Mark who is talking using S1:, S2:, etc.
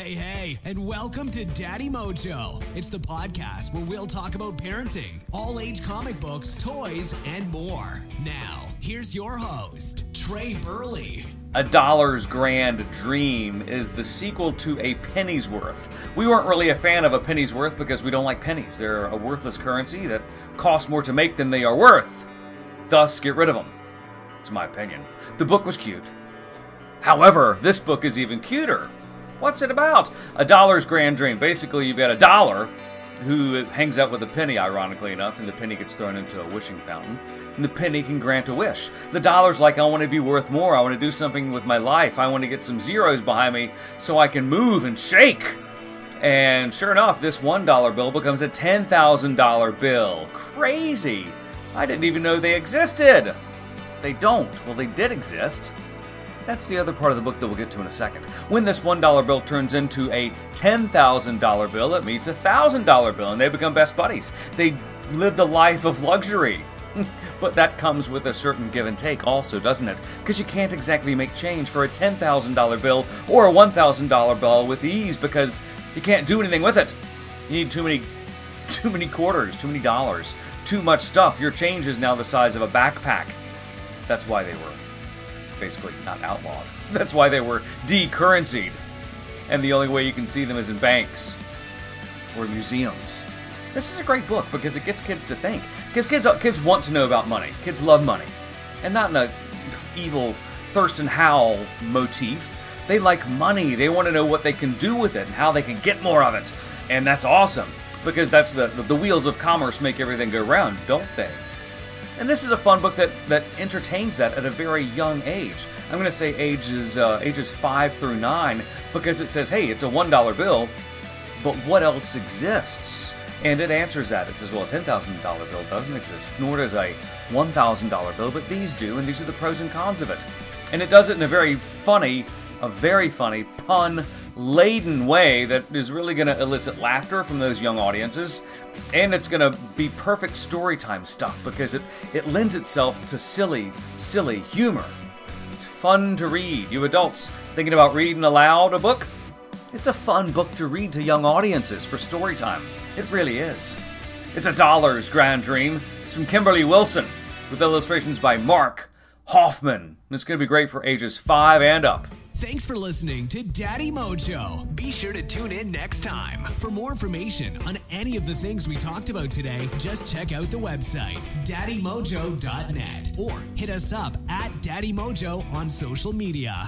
S1: Hey, hey, and welcome to Daddy Mojo. It's the podcast where we'll talk about parenting, all age comic books, toys, and more. Now, here's your host, Trey Burley.
S2: A Dollar's Grand Dream is the sequel to A Penny's Worth. We weren't really a fan of A Penny's Worth because we don't like pennies. They're a worthless currency that costs more to make than they are worth. Thus, get rid of them. It's my opinion. The book was cute. However, this book is even cuter. What's it about? A Dollar's Grand Dream. Basically, you've got a dollar who hangs out with a penny, ironically enough, and the penny gets thrown into a wishing fountain. And the penny can grant a wish. The dollar's like, I want to be worth more. I want to do something with my life. I want to get some zeros behind me so I can move and shake. And sure enough, this $1 bill becomes a $10,000 bill. Crazy. I didn't even know they existed. They don't. Well, they did exist. That's the other part of the book that we'll get to in a second. When this $1 bill turns into a $10,000 bill, it meets a $1,000 bill, and they become best buddies. They live the life of luxury. but that comes with a certain give and take, also, doesn't it? Because you can't exactly make change for a $10,000 bill or a $1,000 bill with ease because you can't do anything with it. You need too many too many quarters, too many dollars, too much stuff. Your change is now the size of a backpack. That's why they were basically not outlawed. That's why they were decurrencyed. And the only way you can see them is in banks or museums. This is a great book because it gets kids to think. Because kids, kids want to know about money. Kids love money. And not in a evil Thurston Howell motif. They like money. They want to know what they can do with it and how they can get more of it. And that's awesome because that's the, the, the wheels of commerce make everything go round, don't they? And this is a fun book that, that entertains that at a very young age. I'm going to say ages uh, ages five through nine because it says, hey, it's a one dollar bill, but what else exists? And it answers that. It says, well, a ten thousand dollar bill doesn't exist, nor does a one thousand dollar bill, but these do, and these are the pros and cons of it. And it does it in a very funny, a very funny pun laden way that is really going to elicit laughter from those young audiences. And it's going to be perfect story time stuff because it, it lends itself to silly, silly humor. It's fun to read. You adults thinking about reading aloud a book? It's a fun book to read to young audiences for story time. It really is. It's a dollar's grand dream. It's from Kimberly Wilson with illustrations by Mark Hoffman. It's going to be great for ages 5 and up.
S1: Thanks for listening to Daddy Mojo. Be sure to tune in next time. For more information on any of the things we talked about today, just check out the website, daddymojo.net, or hit us up at Daddy Mojo on social media.